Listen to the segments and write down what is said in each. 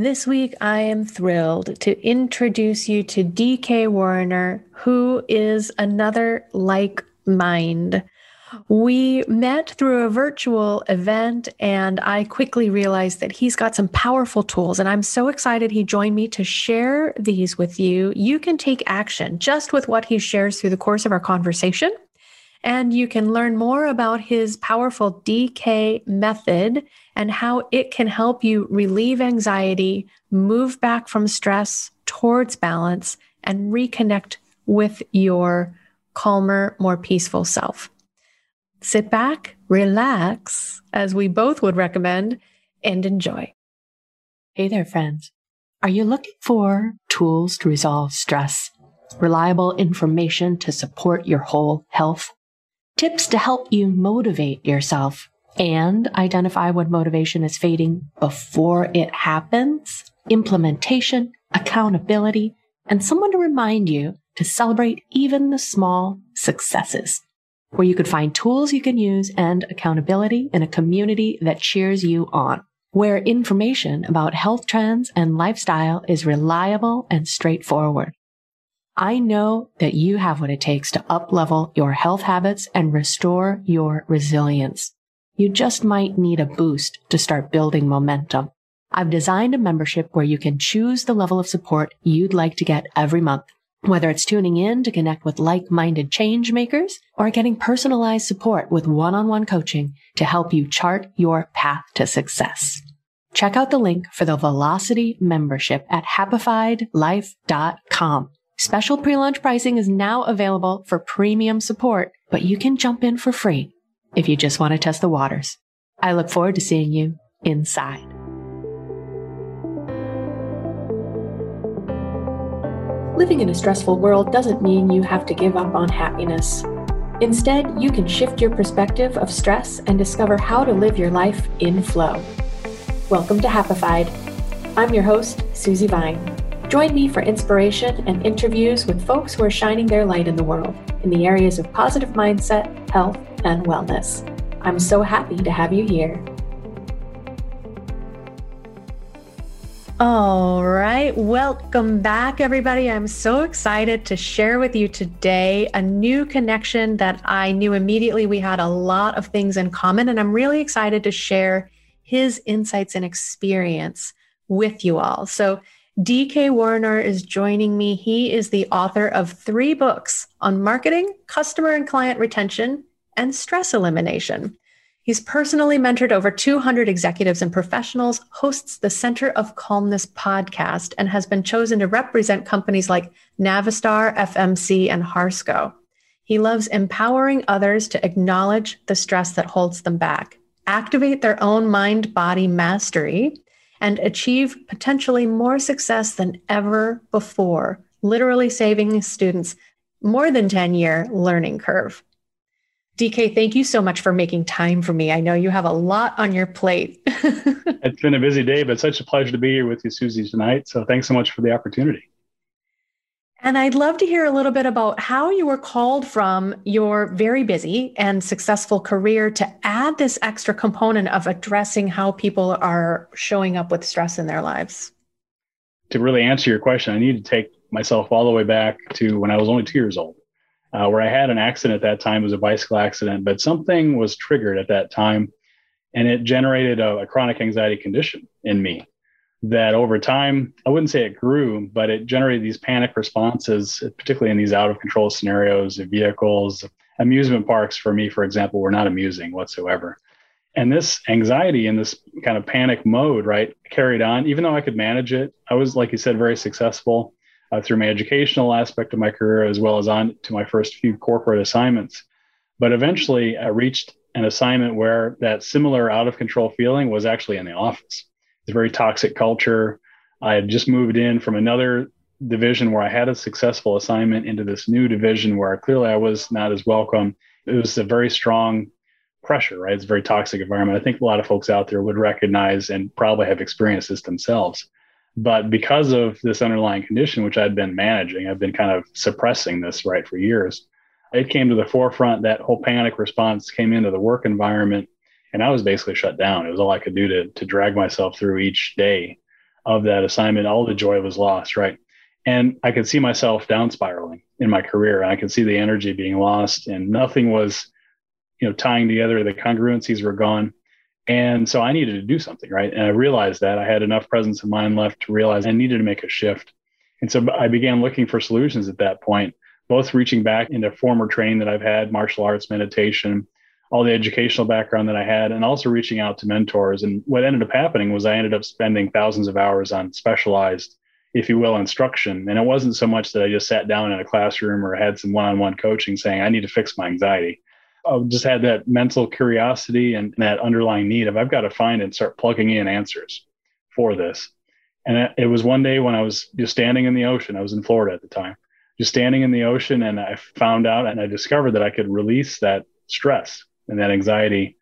This week, I am thrilled to introduce you to DK Warinner, who is another like mind. We met through a virtual event, and I quickly realized that he's got some powerful tools. And I'm so excited he joined me to share these with you. You can take action just with what he shares through the course of our conversation. And you can learn more about his powerful DK method and how it can help you relieve anxiety, move back from stress towards balance, and reconnect with your calmer, more peaceful self. Sit back, relax, as we both would recommend, and enjoy. Hey there, friends. Are you looking for tools to resolve stress, reliable information to support your whole health, tips to help you motivate yourself and identify when motivation is fading before it happens, implementation, accountability, and someone to remind you to celebrate even the small successes? where you could find tools you can use and accountability in a community that cheers you on, where information about health trends and lifestyle is reliable and straightforward. I know that you have what it takes to uplevel your health habits and restore your resilience. You just might need a boost to start building momentum. I've designed a membership where you can choose the level of support you'd like to get every month whether it's tuning in to connect with like-minded change makers or getting personalized support with one-on-one coaching to help you chart your path to success. Check out the link for the Velocity membership at happifiedlife.com. Special pre-launch pricing is now available for premium support, but you can jump in for free if you just want to test the waters. I look forward to seeing you inside. Living in a stressful world doesn't mean you have to give up on happiness. Instead, you can shift your perspective of stress and discover how to live your life in flow. Welcome to Happified. I'm your host, Susi Vine. Join me for inspiration and interviews with folks who are shining their light in the world in the areas of positive mindset, health, and wellness. I'm so happy to have you here. All right. Welcome back, everybody. I'm so excited to share with you today a new connection that I knew immediately we had a lot of things in common. And I'm really excited to share his insights and experience with you all. So, DK Warinner is joining me. He is the author of three books on marketing, customer and client retention, and stress elimination. He's personally mentored over 200 executives and professionals, hosts the Center of Calmness podcast, and has been chosen to represent companies like Navistar, FMC, and Harsco. He loves empowering others to acknowledge the stress that holds them back, activate their own mind body mastery, and achieve potentially more success than ever before, literally saving students more than 10 year learning curve. DK, thank you so much for making time for me. I know you have a lot on your plate. it's been a busy day, but such a pleasure to be here with you, Susi, tonight. So thanks so much for the opportunity. And I'd love to hear a little bit about how you were called from your very busy and successful career to add this extra component of addressing how people are showing up with stress in their lives. To really answer your question, I need to take myself all the way back to when I was only two years old uh, where I had an accident at that time. It was a bicycle accident, but something was triggered at that time and it generated a, a chronic anxiety condition in me that over time, I wouldn't say it grew, but it generated these panic responses, particularly in these out of control scenarios of vehicles. Amusement parks, for me, for example, were not amusing whatsoever. And this anxiety and this kind of panic mode, right, carried on. Even though I could manage it, I was, like you said, very successful uh, through my educational aspect of my career as well as on to my first few corporate assignments. But eventually, I reached an assignment where that similar out of control feeling was actually in the office. It's a very toxic culture. I had just moved in from another division where I had a successful assignment into this new division where clearly I was not as welcome. It was a very strong pressure, right? It's a very toxic environment. I think a lot of folks out there would recognize and probably have experienced this themselves. But because of this underlying condition, which I'd been managing, I've been kind of suppressing this right for years. It came to the forefront. That whole panic response came into the work environment, and I was basically shut down. It was all I could do to to drag myself through each day of that assignment, all the joy was lost, right? And I could see myself down spiraling in my career. I could see the energy being lost and nothing was, you know, tying together. The congruencies were gone. And so I needed to do something, right? And I realized that I had enough presence of mind left to realize I needed to make a shift. And so I began looking for solutions at that point, both reaching back into former training that I've had, martial arts, meditation, all the educational background that I had, and also reaching out to mentors. And what ended up happening was I ended up spending thousands of hours on specialized, if you will, instruction. And it wasn't so much that I just sat down in a classroom or had some one on one coaching saying, I need to fix my anxiety. I just had that mental curiosity and that underlying need of I've got to find and start plugging in answers for this. And it was one day when I was just standing in the ocean. I was in Florida at the time, just standing in the ocean, and I found out and I discovered that I could release that stress and that anxiety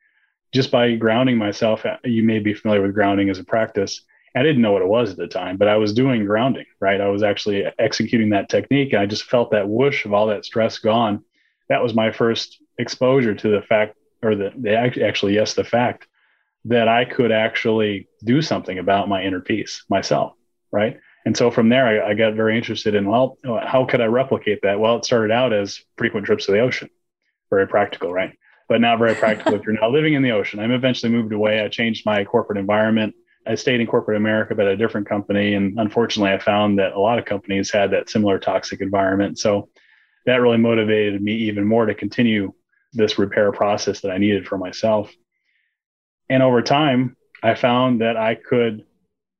just by grounding myself. Uh, you may be familiar with grounding as a practice. I didn't know what it was at the time, but I was doing grounding, right? I was actually executing that technique. And I just felt that whoosh of all that stress gone. That was my first exposure to the fact, or the, the actually, yes, the fact that I could actually do something about my inner peace myself, right? And so from there, I, I got very interested in, well, how could I replicate that? Well, it started out as frequent trips to the ocean, very practical, right? But not very practical if you're now living in the ocean. I'm eventually moved away. I changed my corporate environment. I stayed in corporate America, but a different company. And unfortunately, I found that a lot of companies had that similar toxic environment. So that really motivated me even more to continue this repair process that I needed for myself. And over time, I found that I could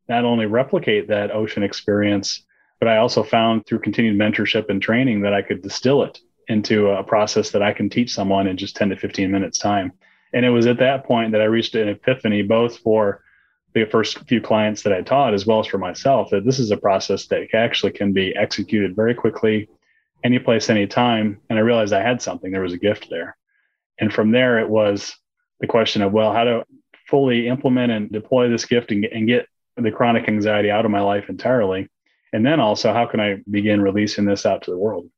not only replicate that ocean experience, but I also found through continued mentorship and training that I could distill it into a process that I can teach someone in just 10 to 15 minutes time. And it was at that point that I reached an epiphany, both for the first few clients that I taught, as well as for myself, that this is a process that actually can be executed very quickly, any place, any time. And I realized I had something, there was a gift there. And from there, it was the question of, well, how to fully implement and deploy this gift and, and get the chronic anxiety out of my life entirely. And then also, how can I begin releasing this out to the world?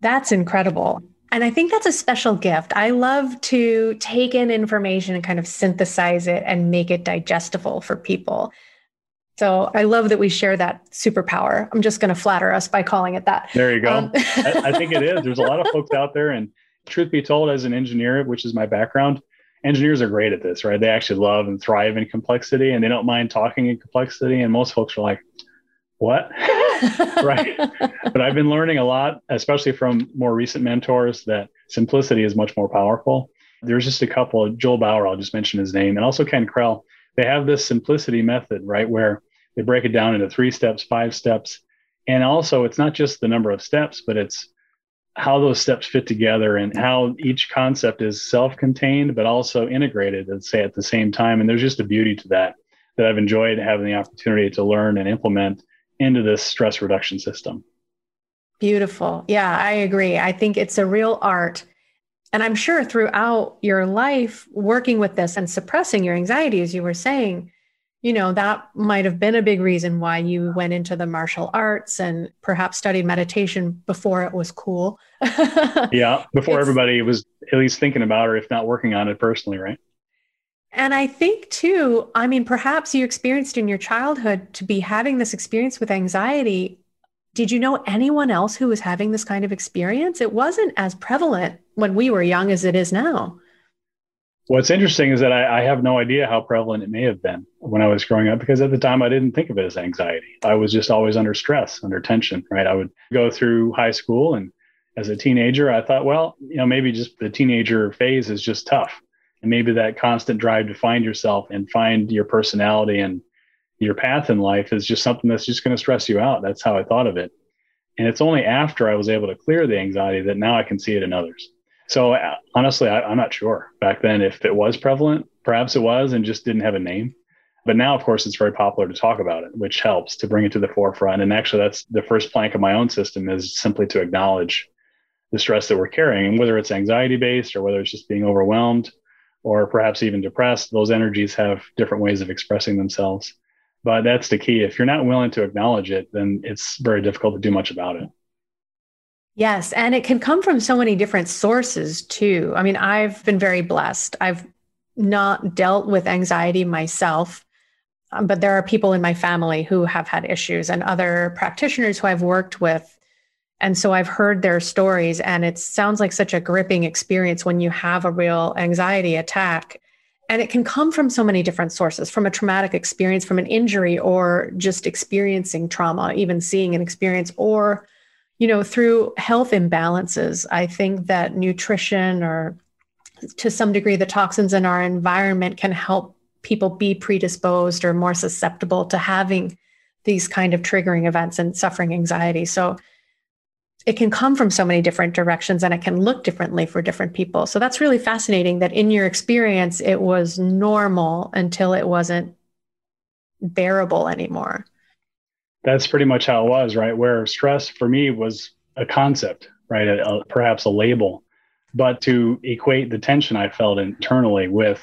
That's incredible. And I think that's a special gift. I love to take in information and kind of synthesize it and make it digestible for people. So I love that we share that superpower. I'm just going to flatter us by calling it that. There you go. Um, I, I think it is. There's a lot of folks out there, and truth be told, as an engineer, which is my background, engineers are great at this, right? They actually love and thrive in complexity, and they don't mind talking in complexity. And most folks are like, "What?" right. But I've been learning a lot, especially from more recent mentors, that simplicity is much more powerful. There's just a couple, Joel Bauer, I'll just mention his name, and also Ken Krell. They have this simplicity method, right, where they break it down into three steps, five steps. And also, it's not just the number of steps, but it's how those steps fit together and how each concept is self contained, but also integrated, let's say, at the same time. And there's just a beauty to that that I've enjoyed having the opportunity to learn and implement into this stress reduction system. Beautiful. Yeah, I agree. I think it's a real art. And I'm sure throughout your life, working with this and suppressing your anxiety, as you were saying, you know, that might have been a big reason why you went into the martial arts and perhaps studied meditation before it was cool. yeah, before it's, everybody was at least thinking about it, if not working on it personally, right? And I think too, I mean, perhaps you experienced in your childhood to be having this experience with anxiety. Did you know anyone else who was having this kind of experience? It wasn't as prevalent when we were young as it is now. What's interesting is that I, I, have no idea how prevalent it may have been when I was growing up because at the time I didn't think of it as anxiety. I was just always under stress, under tension, right? I would go through high school and as a teenager, I thought, well, you know, maybe just the teenager phase is just tough and maybe that constant drive to find yourself and find your personality and your path in life is just something that's just going to stress you out. That's how I thought of it. And it's only after I was able to clear the anxiety that now I can see it in others. So uh, honestly, I, am not sure back then if it was prevalent. Perhaps it was and just didn't have a name. But now, of course, it's very popular to talk about it, which helps to bring it to the forefront. And actually, that's the first plank of my own system is simply to acknowledge the stress that we're carrying, and whether it's anxiety based or whether it's just being overwhelmed or perhaps even depressed, those energies have different ways of expressing themselves. But that's the key. If you're not willing to acknowledge it, then it's very difficult to do much about it. Yes. And it can come from so many different sources too. I mean, I've been very blessed. I've not dealt with anxiety myself. um, but there are people in my family who have had issues and other practitioners who I've worked with. And so I've heard their stories, and it sounds like such a gripping experience when you have a real anxiety attack. And it can come from so many different sources from a traumatic experience, from an injury, or just experiencing trauma, even seeing an experience, or you know, through health imbalances. I think that nutrition or to some degree the toxins in our environment can help people be predisposed or more susceptible to having these kind of triggering events and suffering anxiety. So it can come from so many different directions and it can look differently for different people. So that's really fascinating that in your experience, it was normal until it wasn't bearable anymore. That's pretty much how it was, right? Where stress for me was a concept, right? A, a, perhaps a label. But to equate the tension I felt internally with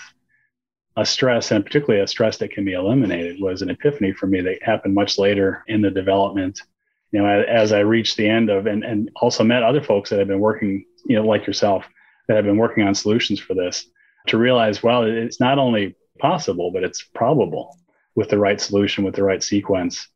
a stress, and particularly a stress that can be eliminated, was an epiphany for me that happened much later in the development. You know, as I reached the end of, and, and also met other folks that have been working, you know, like yourself, that have been working on solutions for this, to realize, well, it's not only possible, but it's probable with the right solution, with the right sequence,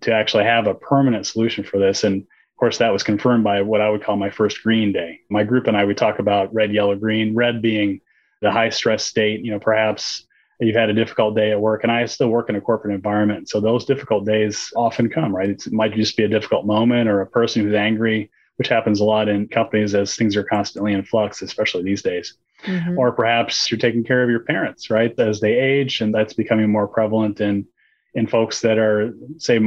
to actually have a permanent solution for this. And of course, that was confirmed by what I would call my first green day. My group and I would talk about red, yellow, green, red being the high stress state, you know, perhaps you've had a difficult day at work and i still work in a corporate environment. So those difficult days often come right? It's, it might just be a difficult moment or a person who's angry which happens a lot in companies as things are constantly in flux especially these days. Mm-hmm. or perhaps you're taking care of your parents right as they age and that's becoming more prevalent in in folks that are say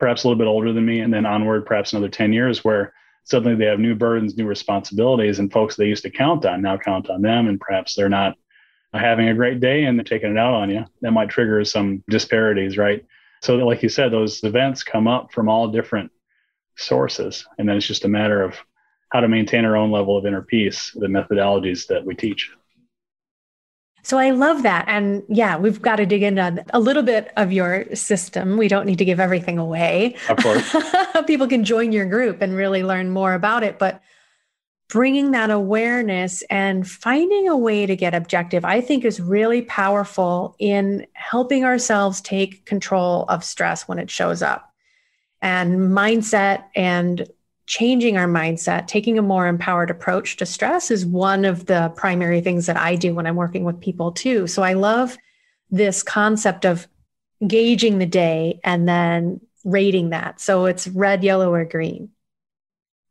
perhaps a little bit older than me and then onward perhaps another 10 years where suddenly they have new burdens new responsibilities and folks they used to count on now count on them and perhaps they're not having a great day and taking it out on you. That might trigger some disparities, right? So, like you said, those events come up from all different sources. And then it's just a matter of how to maintain our own level of inner peace, the methodologies that we teach. So I love that. And yeah, we've got to dig into a little bit of your system. We don't need to give everything away. Of course. People can join your group and really learn more about it. But bringing that awareness and finding a way to get objective, I think is really powerful in helping ourselves take control of stress when it shows up. And mindset and changing our mindset, taking a more empowered approach to stress is one of the primary things that I do when I'm working with people too. So I love this concept of gauging the day and then rating that. So it's red, yellow, or green.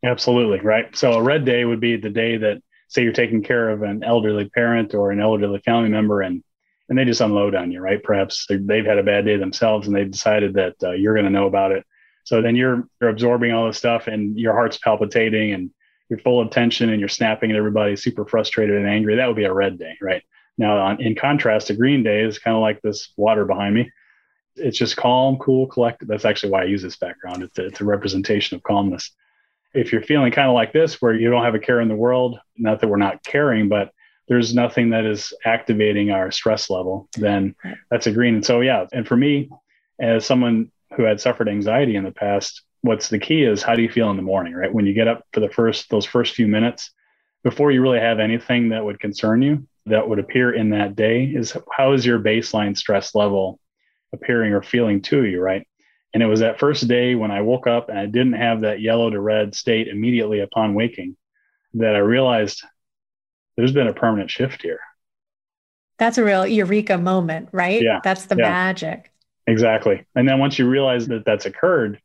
Absolutely. Right. So a red day would be the day that say you're taking care of an elderly parent or an elderly family member and and they just unload on you, right? Perhaps they've had a bad day themselves and they've decided that uh, you're going to know about it. So then you're you're absorbing all this stuff and your heart's palpitating and you're full of tension and you're snapping at everybody, super frustrated and angry. That would be a red day, right? Now, on, in contrast, a green day is kind of like this water behind me. It's just calm, cool, collected. That's actually why I use this background. It's a, it's a representation of calmness if you're feeling kind of like this, where you don't have a care in the world, not that we're not caring, but there's nothing that is activating our stress level, then that's a green. And so, yeah. And for me, as someone who had suffered anxiety in the past, what's the key is how do you feel in the morning, right? When you get up for the first, those first few minutes, before you really have anything that would concern you that would appear in that day, is how is your baseline stress level appearing or feeling to you, right? And it was that first day when I woke up and I didn't have that yellow to red state immediately upon waking that I realized there's been a permanent shift here. That's a real eureka moment, right? Yeah. That's the yeah. magic. Exactly. And then once you realize that that's occurred,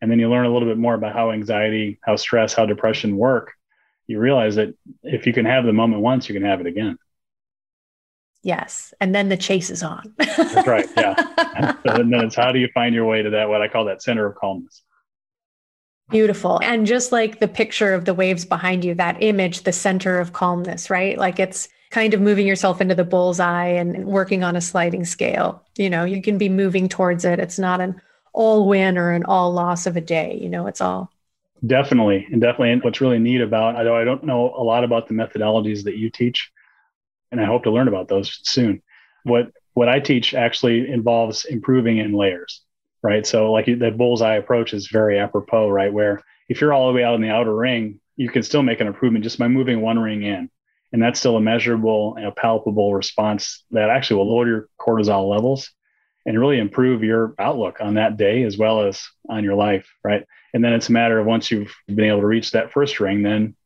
and then you learn a little bit more about how anxiety, how stress, how depression work, you realize that if you can have the moment once, you can have it again. Yes. And then the chase is on. That's right. Yeah. and then it's how do you find your way to that, what I call that center of calmness. Beautiful. And just like the picture of the waves behind you, that image, the center of calmness, right? Like it's kind of moving yourself into the bullseye and working on a sliding scale. You know, you can be moving towards it. It's not an all win or an all loss of a day. You know, it's all. Definitely. And definitely. And what's really neat about, although I don't know a lot about the methodologies that you teach, and I hope to learn about those soon. What what I teach actually involves improving in layers, right? So like the bullseye approach is very apropos, right? Where if you're all the way out in the outer ring, you can still make an improvement just by moving one ring in. And that's still a measurable and a palpable response that actually will lower your cortisol levels and really improve your outlook on that day as well as on your life, right? And then it's a matter of once you've been able to reach that first ring, then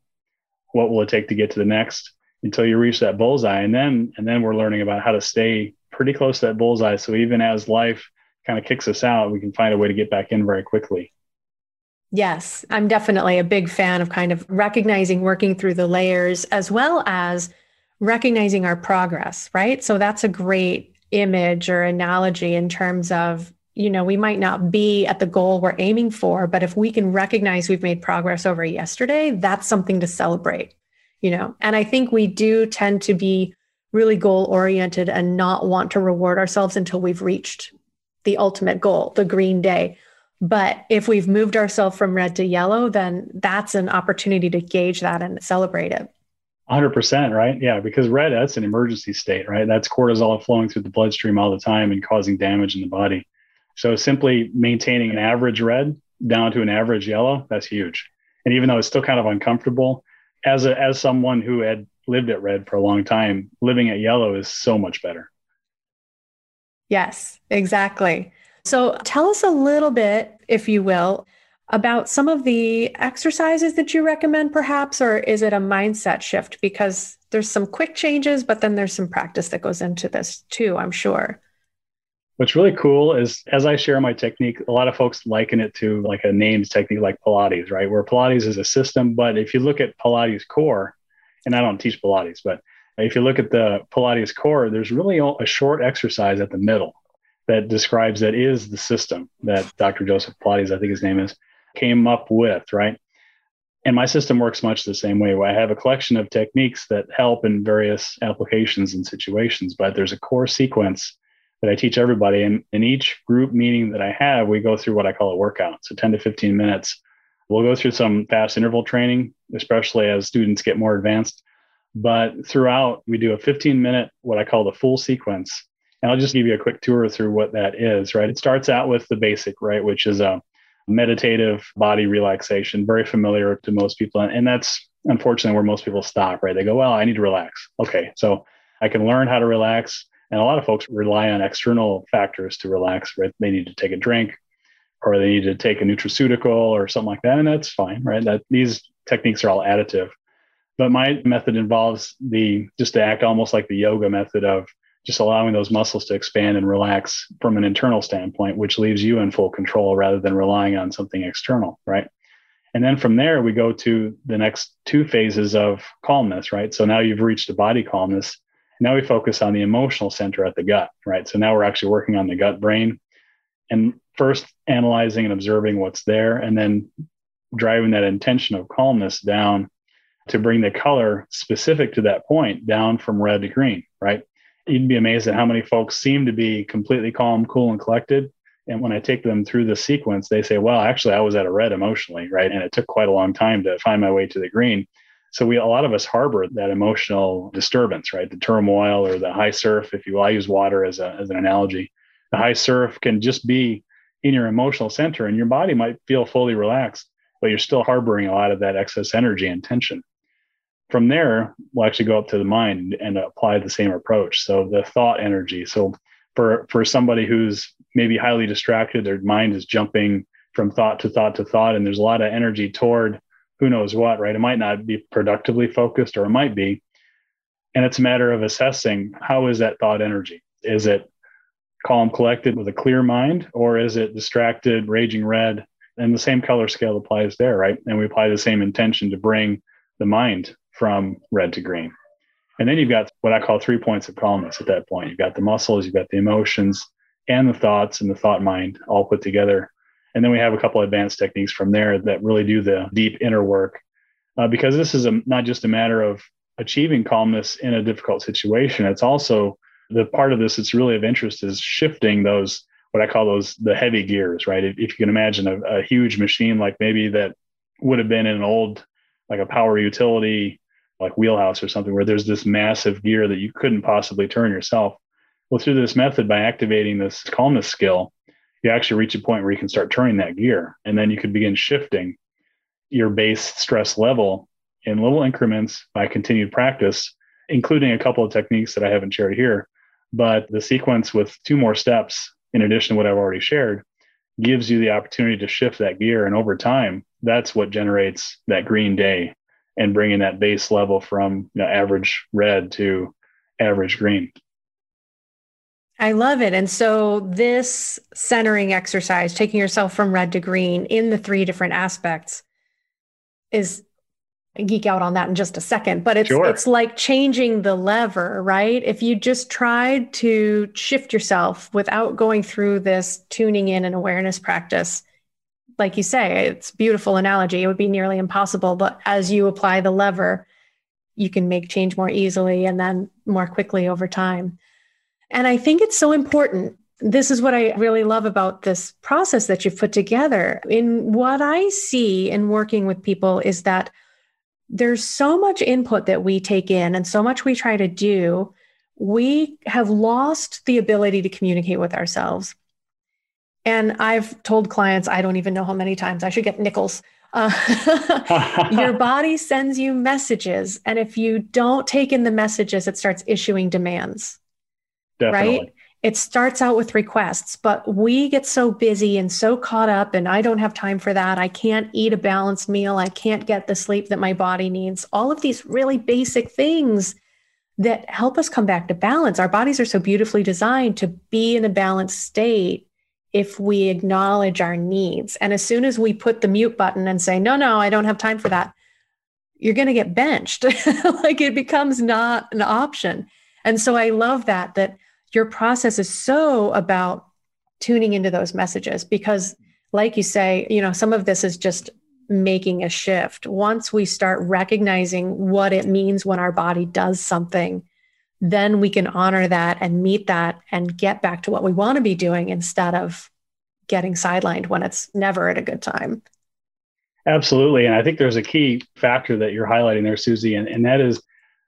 what will it take to get to the next until you reach that bullseye? And then and then we're learning about how to stay pretty close to that bullseye. So even as life kind of kicks us out, we can find a way to get back in very quickly. Yes, I'm definitely a big fan of kind of recognizing working through the layers as well as recognizing our progress, right? So that's a great image or analogy in terms of, you know, we might not be at the goal we're aiming for, but if we can recognize we've made progress over yesterday, that's something to celebrate, you know. And I think we do tend to be really goal oriented and not want to reward ourselves until we've reached the ultimate goal, the green day but if we've moved ourselves from red to yellow, then that's an opportunity to gauge that and celebrate it. 100%, right? Yeah, because red, that's an emergency state, right? That's cortisol flowing through the bloodstream all the time and causing damage in the body. So simply maintaining an average red down to an average yellow, that's huge. And even though it's still kind of uncomfortable, as a, as someone who had lived at red for a long time, living at yellow is so much better. Yes, exactly. So tell us a little bit, if you will, about some of the exercises that you recommend, perhaps, or is it a mindset shift? Because there's some quick changes, but then there's some practice that goes into this too, I'm sure. What's really cool is as I share my technique, a lot of folks liken it to like a named technique like Pilates, right? Where Pilates is a system, but if you look at Pilates core, and I don't teach Pilates, but if you look at the Pilates core, there's really a short exercise at the middle that describes that is the system that Dr. Joseph Pilates, I think his name is, came up with, right? And my system works much the same way. I have a collection of techniques that help in various applications and situations, but there's a core sequence that I teach everybody. And in each group meeting that I have, we go through what I call a workout. So 10 to 15 minutes. We'll go through some fast interval training, especially as students get more advanced. But throughout, we do a 15 minute, what I call the full sequence and I'll just give you a quick tour through what that is, right? It starts out with the basic, right, which is a meditative body relaxation, very familiar to most people. And that's unfortunately where most people stop, right? They go, well, I need to relax. Okay, so I can learn how to relax. And a lot of folks rely on external factors to relax, right? They need to take a drink or they need to take a nutraceutical or something like that. And that's fine, right? That these techniques are all additive. But my method involves the just to act almost like the yoga method of just allowing those muscles to expand and relax from an internal standpoint, which leaves you in full control rather than relying on something external, right? And then from there, we go to the next two phases of calmness, right? So now you've reached a body calmness. Now we focus on the emotional center at the gut, right? So now we're actually working on the gut brain and first analyzing and observing what's there, and then driving that intention of calmness down to bring the color specific to that point down from red to green, right? you'd be amazed at how many folks seem to be completely calm, cool, and collected. And when I take them through the sequence, they say, well, actually, I was at a red emotionally, right? And it took quite a long time to find my way to the green. So we, a lot of us harbor that emotional disturbance, right? The turmoil or the high surf, if you will. I use water as, a, as an analogy. The high surf can just be in your emotional center and your body might feel fully relaxed, but you're still harboring a lot of that excess energy and tension from there, we'll actually go up to the mind and apply the same approach. So the thought energy. So for for somebody who's maybe highly distracted, their mind is jumping from thought to thought to thought, and there's a lot of energy toward who knows what, right? It might not be productively focused, or it might be. And it's a matter of assessing how is that thought energy? Is it calm, collected with a clear mind, or is it distracted, raging red? And the same color scale applies there, right? And we apply the same intention to bring the mind from red to green. And then you've got what I call three points of calmness at that point. You've got the muscles, you've got the emotions, and the thoughts and the thought mind all put together. And then we have a couple advanced techniques from there that really do the deep inner work. Uh, because this is a, not just a matter of achieving calmness in a difficult situation, it's also the part of this that's really of interest is shifting those, what I call those, the heavy gears, right? If, if you can imagine a, a huge machine like maybe that would have been in an old, like a power utility like wheelhouse or something where there's this massive gear that you couldn't possibly turn yourself. Well, through this method, by activating this calmness skill, you actually reach a point where you can start turning that gear. And then you could begin shifting your base stress level in little increments by continued practice, including a couple of techniques that I haven't shared here. But the sequence with two more steps in addition to what I've already shared, gives you the opportunity to shift that gear. And over time, that's what generates that green day and bringing that base level from you know, average red to average green. I love it. And so, this centering exercise, taking yourself from red to green in the three different aspects, is geek out on that in just a second, but it's sure. it's like changing the lever, right? If you just tried to shift yourself without going through this tuning in and awareness practice, like you say, it's beautiful analogy. It would be nearly impossible, but as you apply the lever, you can make change more easily and then more quickly over time. And I think it's so important this is what I really love about this process that you've put together. In what I see in working with people is that there's so much input that we take in and so much we try to do. We have lost the ability to communicate with ourselves. And I've told clients, I don't even know how many times I should get nickels. Uh, your body sends you messages. And if you don't take in the messages, it starts issuing demands. Definitely. Right? it starts out with requests, but we get so busy and so caught up, and I don't have time for that. I can't eat a balanced meal. I can't get the sleep that my body needs. All of these really basic things that help us come back to balance. Our bodies are so beautifully designed to be in a balanced state if we acknowledge our needs. And as soon as we put the mute button and say, no, no, I don't have time for that, you're going to get benched. like it becomes not an option. And so I love that, that your process is so about tuning into those messages because like you say you know some of this is just making a shift. Once we start recognizing what it means when our body does something then we can honor that and meet that and get back to what we want to be doing instead of getting sidelined when it's never at a good time. Absolutely and i think there's a key factor that you're highlighting there Susi and, and that is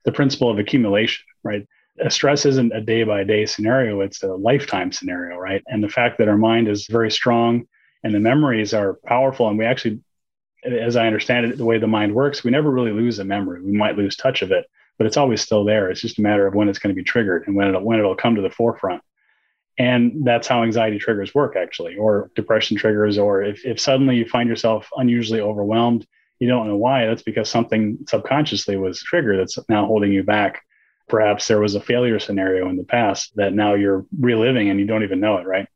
the principle of accumulation right stress isn't a day by day scenario, it's a lifetime scenario, right? And the fact that our mind is very strong and the memories are powerful, and we actually, as I understand it, the way the mind works, we never really lose a memory. We might lose touch of it, but it's always still there. It's just a matter of when it's going to be triggered and when it'll, when it'll come to the forefront. And that's how anxiety triggers work, actually, or depression triggers, or if, if suddenly you find yourself unusually overwhelmed, you don't know why, that's because something subconsciously was triggered that's now holding you back perhaps there was a failure scenario in the past that now you're reliving and you don't even know it, right?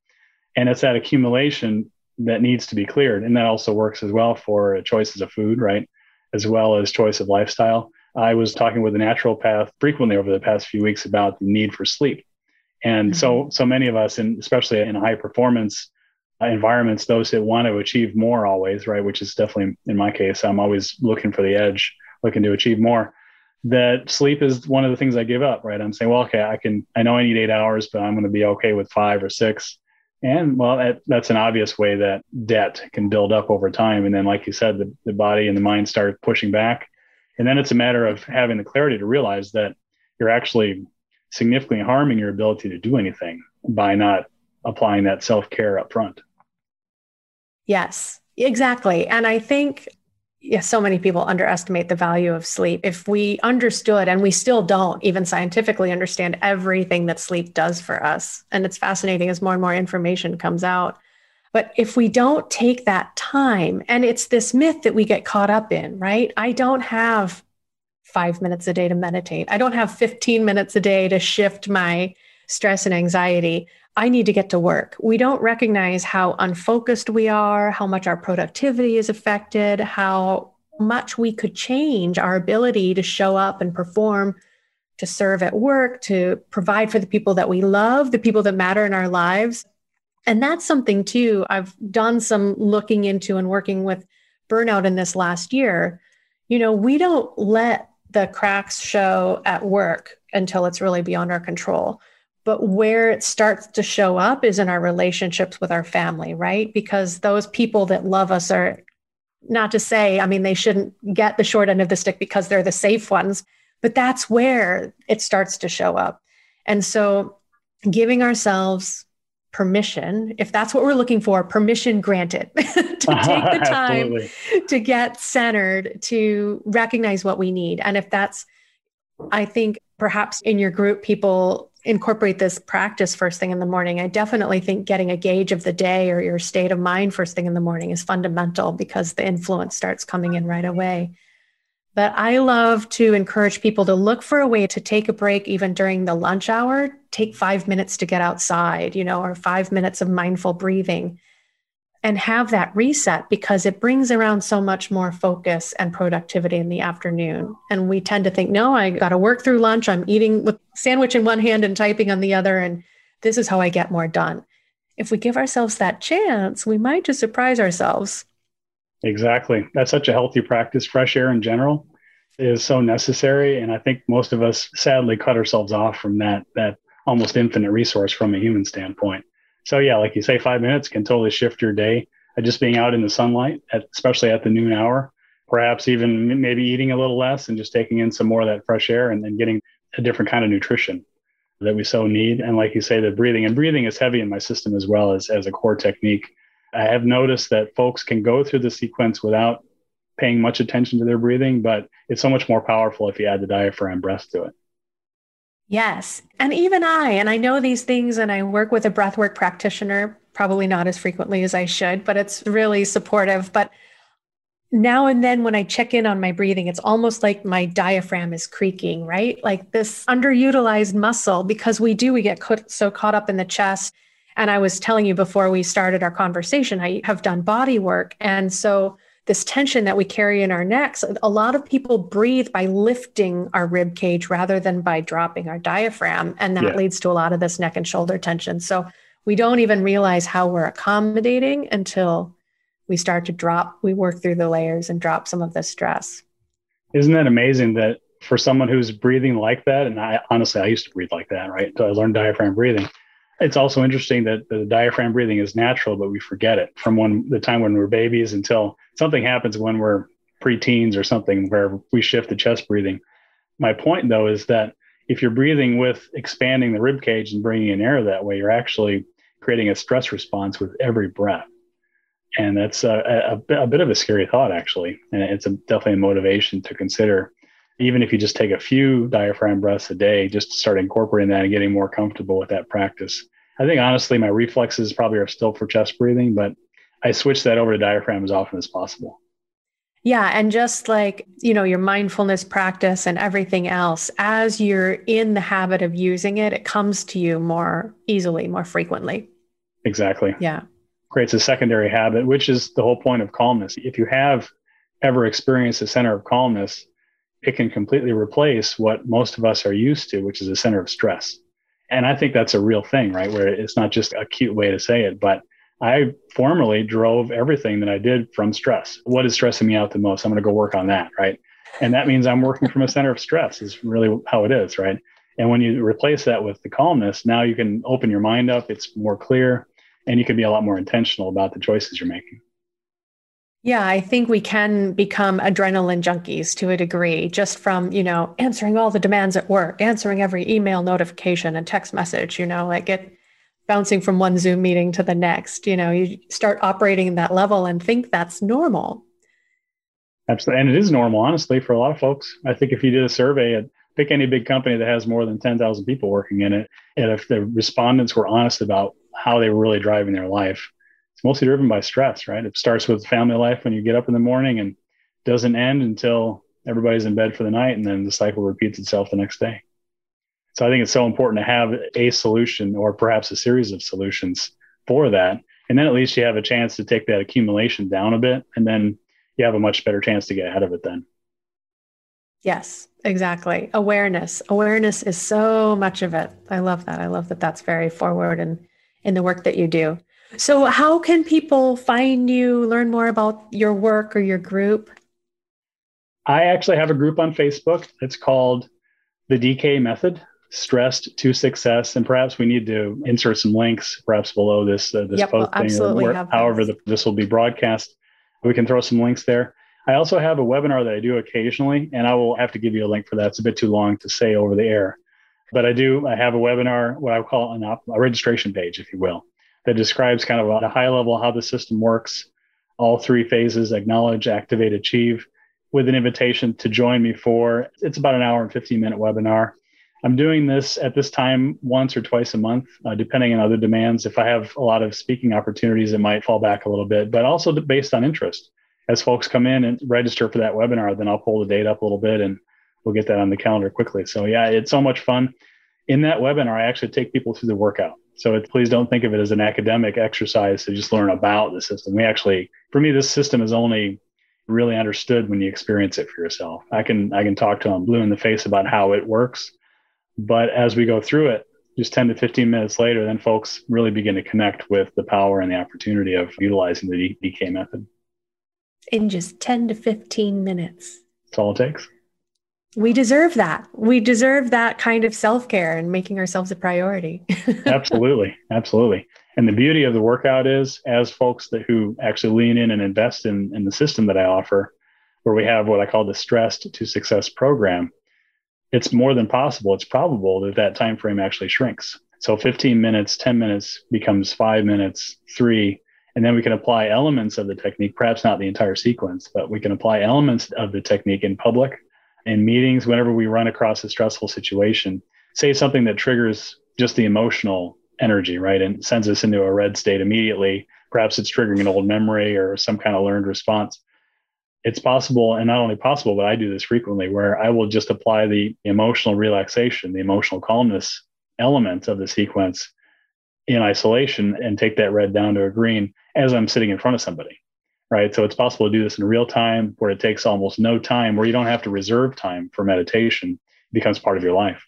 And it's that accumulation that needs to be cleared. And that also works as well for choices of food, right? As well as choice of lifestyle. I was talking with a naturopath frequently over the past few weeks about the need for sleep. And mm-hmm. so, so many of us, and especially in high performance environments, those that want to achieve more always, right? Which is definitely in my case, I'm always looking for the edge, looking to achieve more that sleep is one of the things I give up, right? I'm saying, well, okay, I can, I know I need eight hours, but I'm going to be okay with five or six. And well, that, that's an obvious way that debt can build up over time. And then, like you said, the, the body and the mind start pushing back. And then it's a matter of having the clarity to realize that you're actually significantly harming your ability to do anything by not applying that self care up front. Yes, exactly. And I think yeah, so many people underestimate the value of sleep. If we understood, and we still don't even scientifically understand everything that sleep does for us, and it's fascinating as more and more information comes out. But if we don't take that time, and it's this myth that we get caught up in, right? I don't have five minutes a day to meditate, I don't have 15 minutes a day to shift my stress and anxiety. I need to get to work. We don't recognize how unfocused we are, how much our productivity is affected, how much we could change our ability to show up and perform, to serve at work, to provide for the people that we love, the people that matter in our lives. And that's something too, I've done some looking into and working with burnout in this last year. You know, we don't let the cracks show at work until it's really beyond our control. But where it starts to show up is in our relationships with our family, right? Because those people that love us are not to say, I mean, they shouldn't get the short end of the stick because they're the safe ones, but that's where it starts to show up. And so giving ourselves permission, if that's what we're looking for, permission granted to take the time to get centered, to recognize what we need. And if that's, I think perhaps in your group, people incorporate this practice first thing in the morning. I definitely think getting a gauge of the day or your state of mind first thing in the morning is fundamental because the influence starts coming in right away. But I love to encourage people to look for a way to take a break even during the lunch hour. Take five minutes to get outside, you know, or five minutes of mindful breathing and have that reset because it brings around so much more focus and productivity in the afternoon. And we tend to think, no, I got to work through lunch. I'm eating with sandwich in one hand and typing on the other. And this is how I get more done. If we give ourselves that chance, we might just surprise ourselves. Exactly. That's such a healthy practice. Fresh air in general is so necessary. And I think most of us sadly cut ourselves off from that, that almost infinite resource from a human standpoint. So yeah, like you say, five minutes can totally shift your day. Uh, just being out in the sunlight, at, especially at the noon hour, perhaps even maybe eating a little less and just taking in some more of that fresh air and then getting a different kind of nutrition that we so need. And like you say, the breathing and breathing is heavy in my system as well as, as a core technique. I have noticed that folks can go through the sequence without paying much attention to their breathing, but it's so much more powerful if you add the diaphragm breath to it. Yes. And even I, and I know these things, and I work with a breathwork practitioner, probably not as frequently as I should, but it's really supportive. But now and then when I check in on my breathing, it's almost like my diaphragm is creaking, right? Like this underutilized muscle, because we do, we get so caught up in the chest. And I was telling you before we started our conversation, I have done body work. And so this tension that we carry in our necks. A lot of people breathe by lifting our rib cage rather than by dropping our diaphragm. And that yeah. leads to a lot of this neck and shoulder tension. So we don't even realize how we're accommodating until we start to drop, we work through the layers and drop some of the stress. Isn't that amazing that for someone who's breathing like that, and I honestly, I used to breathe like that, right? So I learned diaphragm breathing it's also interesting that the diaphragm breathing is natural, but we forget it from when the time when we're babies until something happens when we're preteens or something where we shift the chest breathing. My point though is that if you're breathing with expanding the rib cage and bringing in air that way, you're actually creating a stress response with every breath. And that's a, a, a bit of a scary thought, actually. And it's a, definitely a motivation to consider, even if you just take a few diaphragm breaths a day, just to start incorporating that and getting more comfortable with that practice. I think honestly, my reflexes probably are still for chest breathing, but I switch that over to diaphragm as often as possible. Yeah. And just like, you know, your mindfulness practice and everything else, as you're in the habit of using it, it comes to you more easily, more frequently. Exactly. Yeah. Creates a secondary habit, which is the whole point of calmness. If you have ever experienced a center of calmness, it can completely replace what most of us are used to, which is a center of stress and I think that's a real thing, right? Where it's not just a cute way to say it, but I formerly drove everything that I did from stress. What is stressing me out the most? I'm going to go work on that, right? And that means I'm working from a center of stress, is really how it is, right? And when you replace that with the calmness, now you can open your mind up, it's more clear, and you can be a lot more intentional about the choices you're making. Yeah, I think we can become adrenaline junkies to a degree just from, you know, answering all the demands at work, answering every email notification and text message, you know, like it bouncing from one Zoom meeting to the next. You know, you start operating that level and think that's normal. Absolutely. And it is normal, honestly, for a lot of folks. I think if you did a survey at pick any big company that has more than 10,000 people working in it, and if the respondents were honest about how they were really driving their life, mostly driven by stress, right? It starts with family life when you get up in the morning and doesn't end until everybody's in bed for the night, and then the cycle repeats itself the next day. So I think it's so important to have a solution or perhaps a series of solutions for that. And then at least you have a chance to take that accumulation down a bit, and then you have a much better chance to get ahead of it then. Yes, exactly. Awareness. Awareness is so much of it. I love that. I love that that's very forward in in the work that you do. So, how can people find you, learn more about your work or your group? I actually have a group on Facebook. It's called the DK Method Stressed to Success. And perhaps we need to insert some links, perhaps below this, uh, this yep, post. absolutely where, however, the, this will be broadcast. We can throw some links there. I also have a webinar that I do occasionally, and I will have to give you a link for that. It's a bit too long to say over the air. But I do, I have a webinar, what I call an op- a registration page, if you will that describes kind of at a high level how the system works, all three phases acknowledge, activate, achieve, with an invitation to join me for it's about an hour and 15 minute webinar. I'm doing this at this time once or twice a month, uh, depending on other demands. If I have a lot of speaking opportunities, it might fall back a little bit, but also based on interest. As folks come in and register for that webinar, then I'll pull the date up a little bit and we'll get that on the calendar quickly. So, yeah, it's so much fun. In that webinar, I actually take people through the workout. So it, please don't think of it as an academic exercise to just learn about the system. We actually, for me, this system is only really understood when you experience it for yourself. I can I can talk to them blue in the face about how it works, but as we go through it, just 10 to 15 minutes later, then folks really begin to connect with the power and the opportunity of utilizing the DK method. In just 10 to 15 minutes. That's all it takes. We deserve that. We deserve that kind of self care and making ourselves a priority. absolutely. Absolutely. And the beauty of the workout is, as folks that who actually lean in and invest in, in the system that I offer, where we have what I call the stressed to success program, it's more than possible. It's probable that that time frame actually shrinks. So 15 minutes, 10 minutes becomes five minutes, three, and then we can apply elements of the technique, perhaps not the entire sequence, but we can apply elements of the technique in public, in meetings, whenever we run across a stressful situation. Say something that triggers just the emotional energy, right? And sends us into a red state immediately. Perhaps it's triggering an old memory or some kind of learned response it's possible, and not only possible, but I do this frequently, where I will just apply the emotional relaxation, the emotional calmness element of the sequence in isolation and take that red down to a green as I'm sitting in front of somebody. Right. So it's possible to do this in real time where it takes almost no time, where you don't have to reserve time for meditation, it becomes part of your life.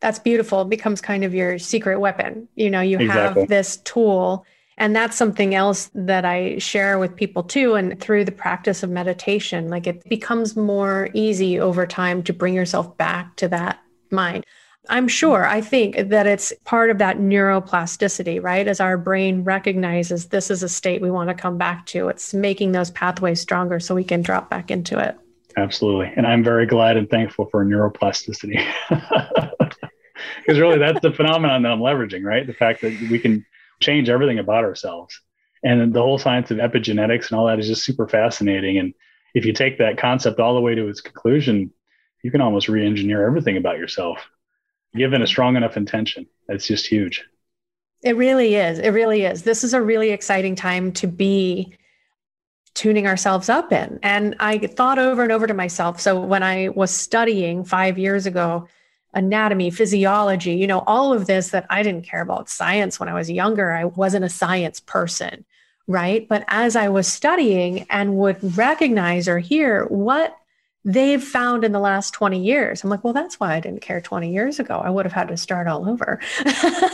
That's beautiful. It becomes kind of your secret weapon. You know, you exactly. have this tool and that's something else that I share with people too. And through the practice of meditation, like it becomes more easy over time to bring yourself back to that mind. I'm sure, I think that it's part of that neuroplasticity, right? As our brain recognizes this is a state we want to come back to, it's making those pathways stronger so we can drop back into it. Absolutely. And I'm very glad and thankful for neuroplasticity. Because really, that's the phenomenon that I'm leveraging, right? The fact that we can change everything about ourselves. And the whole science of epigenetics and all that is just super fascinating. And if you take that concept all the way to its conclusion, you can almost re engineer everything about yourself, given a strong enough intention. That's just huge. It really is. It really is. This is a really exciting time to be tuning ourselves up in. And I thought over and over to myself. So when I was studying five years ago, anatomy, physiology, you know, all of this that I didn't care about science when I was younger. I wasn't a science person, right? But as I was studying and would recognize or hear what they've found in the last 20 years. I'm like, well, that's why I didn't care 20 years ago. I would have had to start all over.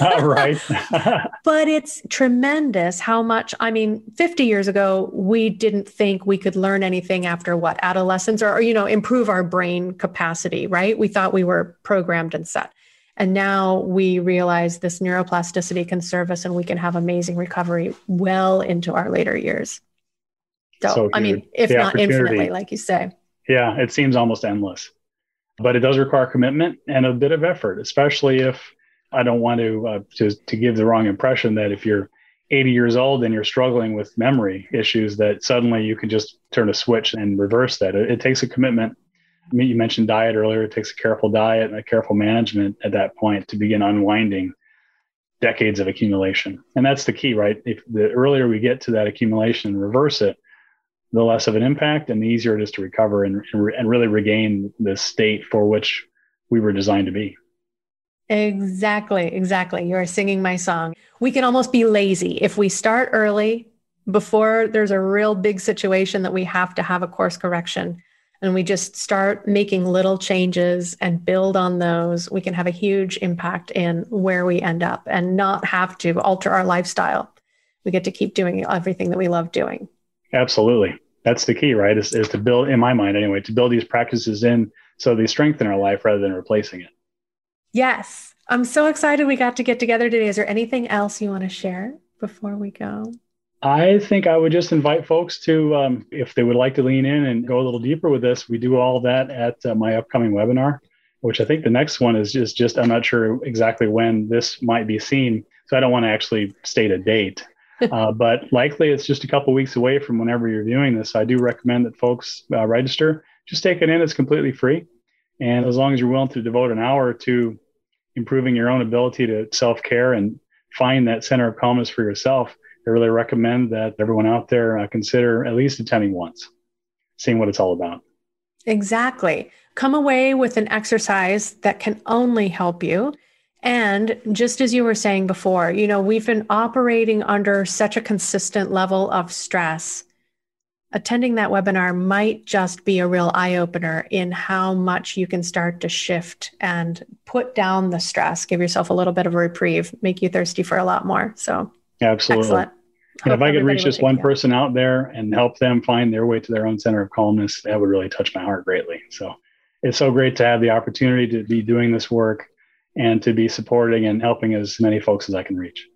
oh, right. but it's tremendous how much, I mean, 50 years ago, we didn't think we could learn anything after what, adolescence or, or you know, improve our brain capacity, right? We thought we were programmed and set. And now we realize this neuroplasticity can serve us and we can have amazing recovery well into our later years. So, so I mean, if not infinitely, like you say. Yeah, it seems almost endless, but it does require commitment and a bit of effort, especially if I don't want to uh, to to give the wrong impression that if you're 80 years old and you're struggling with memory issues, that suddenly you can just turn a switch and reverse that. It, it takes a commitment. I mean, you mentioned diet earlier. It takes a careful diet and a careful management at that point to begin unwinding decades of accumulation. And that's the key, right? If the earlier we get to that accumulation and reverse it, the less of an impact and the easier it is to recover and, and really regain the state for which we were designed to be. Exactly, exactly. You're singing my song. We can almost be lazy if we start early before there's a real big situation that we have to have a course correction and we just start making little changes and build on those, we can have a huge impact in where we end up and not have to alter our lifestyle. We get to keep doing everything that we love doing. Absolutely. That's the key, right? Is, is to build, in my mind anyway, to build these practices in so they strengthen our life rather than replacing it. Yes. I'm so excited we got to get together today. Is there anything else you want to share before we go? I think I would just invite folks to, um, if they would like to lean in and go a little deeper with this, we do all that at uh, my upcoming webinar, which I think the next one is just, just, I'm not sure exactly when this might be seen. So I don't want to actually state a date. Uh, but likely it's just a couple weeks away from whenever you're viewing this. I do recommend that folks uh, register. Just take it in; it's completely free. And as long as you're willing to devote an hour to improving your own ability to self care and find that center of calmness for yourself, I really recommend that everyone out there uh, consider at least attending once, seeing what it's all about. Exactly. Come away with an exercise that can only help you. And just as you were saying before, you know, we've been operating under such a consistent level of stress. Attending that webinar might just be a real eye opener in how much you can start to shift and put down the stress, give yourself a little bit of a reprieve, make you thirsty for a lot more. So, absolutely. Excellent. And if I could reach just one person out there and help them find their way to their own center of calmness, that would really touch my heart greatly. So it's so great to have the opportunity to be doing this work and to be supporting and helping as many folks as I can reach.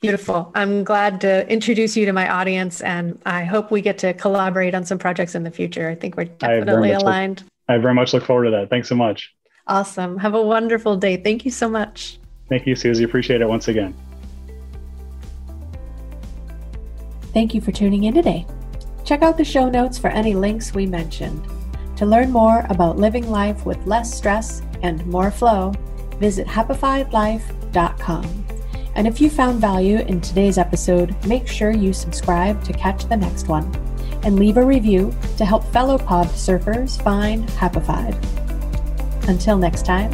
Beautiful. I'm glad to introduce you to my audience, and I hope we get to collaborate on some projects in the future. I think we're definitely I aligned. Look, I very much look forward to that. Thanks so much. Awesome. Have a wonderful day. Thank you so much. Thank you, Susi. Appreciate it once again. Thank you for tuning in today. Check out the show notes for any links we mentioned. To learn more about living life with less stress and more flow, visit happifiedlife.com. And if you found value in today's episode, make sure you subscribe to catch the next one and leave a review to help fellow pod surfers find Happified. Until next time,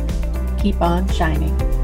keep on shining.